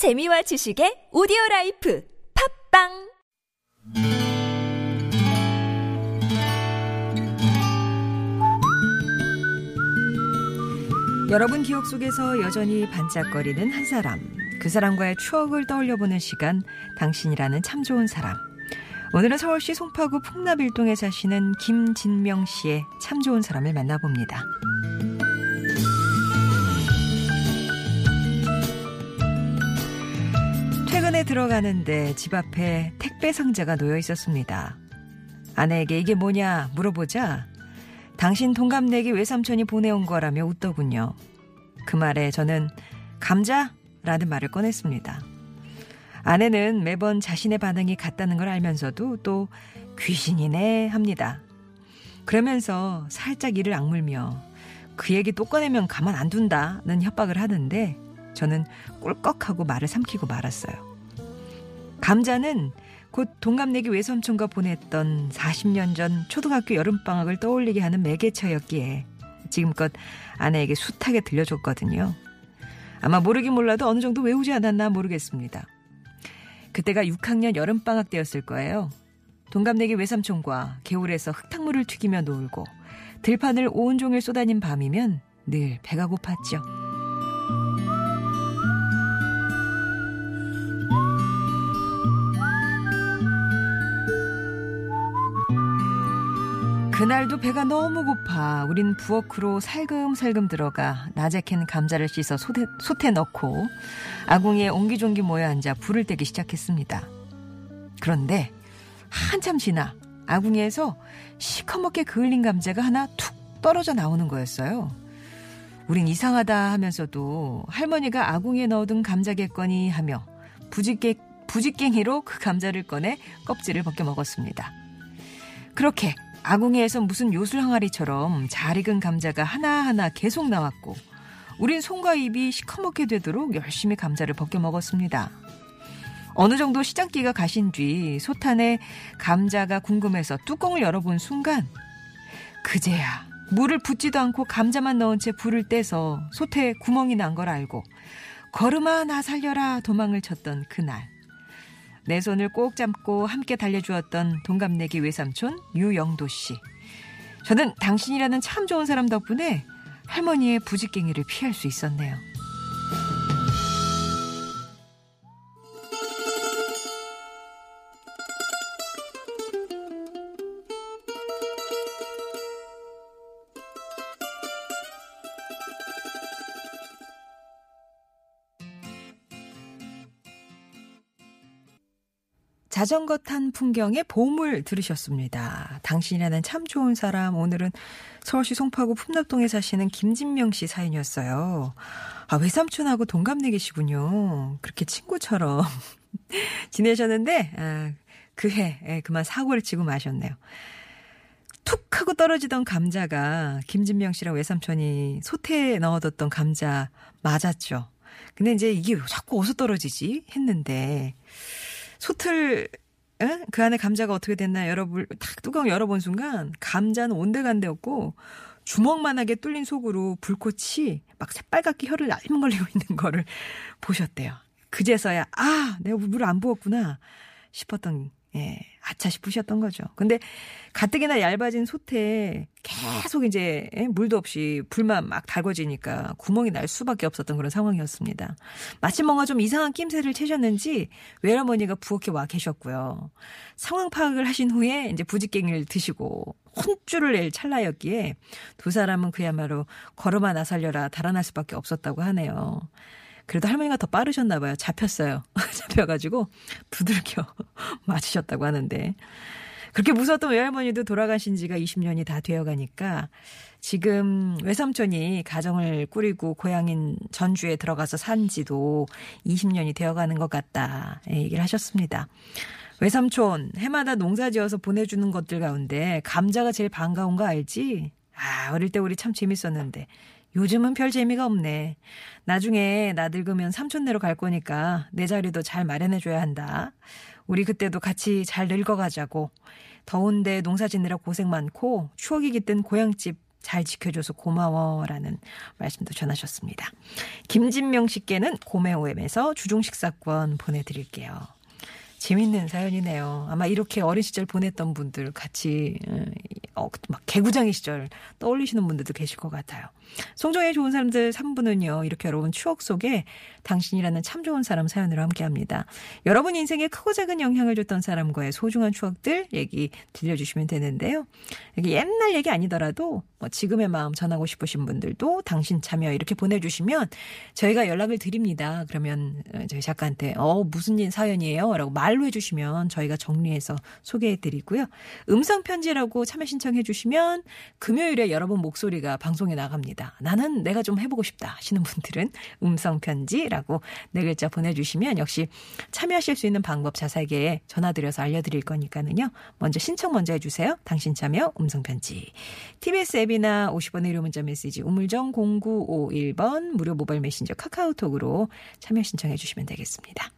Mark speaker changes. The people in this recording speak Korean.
Speaker 1: 재미와 지식의 오디오 라이프 팟빵
Speaker 2: 여러분 기억 속에서 여전히 반짝거리는 한 사람. 그 사람과의 추억을 떠올려보는 시간, 당신이라는 참 좋은 사람. 오늘은 서울시 송파구 풍납일동에 사시는 김진명 씨의 참 좋은 사람을 만나봅니다. 퇴근에 들어가는데 집 앞에 택배 상자가 놓여 있었습니다. 아내에게 이게 뭐냐 물어보자 당신 동갑내기 외삼촌이 보내온 거라며 웃더군요. 그 말에 저는 감자 라는 말을 꺼냈습니다. 아내는 매번 자신의 반응이 같다는 걸 알면서도 또 귀신이네 합니다. 그러면서 살짝 이를 악물며 그 얘기 또 꺼내면 가만 안 둔다는 협박을 하는데 저는 꿀꺽하고 말을 삼키고 말았어요. 감자는 곧 동갑내기 외삼촌과 보냈던 40년 전 초등학교 여름방학을 떠올리게 하는 매개체였기에 지금껏 아내에게 숱하게 들려줬거든요. 아마 모르긴 몰라도 어느 정도 외우지 않았나 모르겠습니다. 그때가 6학년 여름방학 때였을 거예요. 동갑내기 외삼촌과 개울에서 흙탕물을 튀기며 놀고 들판을 온종일 쏘다닌 밤이면 늘 배가 고팠죠. 그날도 배가 너무 고파 우린 부엌으로 살금살금 들어가 낮에 캔 감자를 씻어 솥에, 솥에 넣고 아궁이에 옹기종기 모여 앉아 불을 떼기 시작했습니다. 그런데 한참 지나 아궁이에서 시커멓게 그을린 감자가 하나 툭 떨어져 나오는 거였어요. 우린 이상하다 하면서도 할머니가 아궁이에 넣어둔 감자겠거니 하며 부직갱, 부직갱이로 그 감자를 꺼내 껍질을 벗겨 먹었습니다. 그렇게 아궁이에서 무슨 요술 항아리처럼 잘 익은 감자가 하나하나 계속 나왔고 우린 손과 입이 시커멓게 되도록 열심히 감자를 벗겨 먹었습니다. 어느 정도 시장기가 가신 뒤 솥안에 감자가 궁금해서 뚜껑을 열어본 순간 그제야 물을 붓지도 않고 감자만 넣은 채 불을 떼서 솥에 구멍이 난 걸 알고 걸음아 나 살려라 도망을 쳤던 그날 내 손을 꼭 잡고 함께 달려주었던 동갑내기 외삼촌 유영도 씨. 저는 당신이라는 참 좋은 사람 덕분에 할머니의 부직갱이를 피할 수 있었네요. 자전거 탄 풍경의 보물 들으셨습니다. 당신이라는 참 좋은 사람. 오늘은 서울시 송파구 품납동에 사시는 김진명 씨 사연이었어요. 아, 외삼촌하고 동갑내기시군요. 그렇게 친구처럼 지내셨는데, 아, 그해, 예, 그만 사고를 치고 마셨네요. 툭 하고 떨어지던 감자가 김진명 씨랑 외삼촌이 솥에 넣어뒀던 감자 맞았죠. 근데 이제 이게 자꾸 어디서 떨어지지? 했는데, 솥을 에? 그 안에 감자가 어떻게 됐나 열어볼 탁 뚜껑 열어본 순간 감자는 온데간데없고 주먹만하게 뚫린 속으로 불꽃이 막 새빨갛게 혀를 날림 걸리고 있는 거를 보셨대요. 그제서야 아 내가 물을 안 부었구나 싶었던 예, 아차 싶으셨던 거죠. 근데 가뜩이나 얇아진 솥에 계속 이제 예, 물도 없이 불만 막 달궈지니까 구멍이 날 수밖에 없었던 그런 상황이었습니다. 마침 뭔가 좀 이상한 낌새를 채셨는지 외할머니가 부엌에 와 계셨고요. 상황 파악을 하신 후에 이제 부직갱이를 드시고 혼쭐을 낼 찰나였기에 두 사람은 그야말로 걸음아 나살려라 달아날 수밖에 없었다고 하네요. 그래도 할머니가 더 빠르셨나 봐요. 잡혔어요. 잡혀가지고 두들겨 맞으셨다고 하는데. 그렇게 무서웠던 외할머니도 돌아가신 지가 20년이 다 되어 가니까 지금 외삼촌이 가정을 꾸리고 고향인 전주에 들어가서 산 지도 20년이 되어 가는 것 같다. 얘기를 하셨습니다. 외삼촌, 해마다 농사 지어서 보내주는 것들 가운데 감자가 제일 반가운 거 알지? 아, 어릴 때 우리 참 재밌었는데. 요즘은 별 재미가 없네. 나중에 나 늙으면 삼촌네로 갈 거니까 내 자리도 잘 마련해줘야 한다. 우리 그때도 같이 잘 늙어가자고. 더운데 농사 짓느라 고생 많고 추억이 깃든 고향집 잘 지켜줘서 고마워라는 말씀도 전하셨습니다. 김진명 씨께는 고메오엠에서 주중 식사권 보내드릴게요. 재밌는 사연이네요. 아마 이렇게 어린 시절 보냈던 분들 같이 어, 막 개구장의 시절 떠올리시는 분들도 계실 것 같아요. 송정의 좋은 사람들 3부는요. 이렇게 여러분 추억 속에 당신이라는 참 좋은 사람 사연으로 함께합니다. 여러분 인생에 크고 작은 영향을 줬던 사람과의 소중한 추억들 얘기 들려주시면 되는데요. 이게 옛날 얘기 아니더라도 뭐 지금의 마음 전하고 싶으신 분들도 당신 참여 이렇게 보내주시면 저희가 연락을 드립니다. 그러면 저희 작가한테 어 무슨 일 사연이에요? 라고 말로 해주시면 저희가 정리해서 소개해드리고요. 음성 편지라고 참여 신청해주시면 금요일에 여러분 목소리가 방송에 나갑니다. 나는 내가 좀 해보고 싶다 하시는 분들은 음성 편지라고 네 글자 보내주시면 역시 참여하실 수 있는 방법 자세하게 전화드려서 알려드릴 거니까는요. 먼저 신청 먼저 해주세요. 당신 참여 음성 편지. TBS 앱이나 50원의 유료 문자 메시지 우물정 0951번 무료 모바일 메신저 카카오톡으로 참여 신청해 주시면 되겠습니다.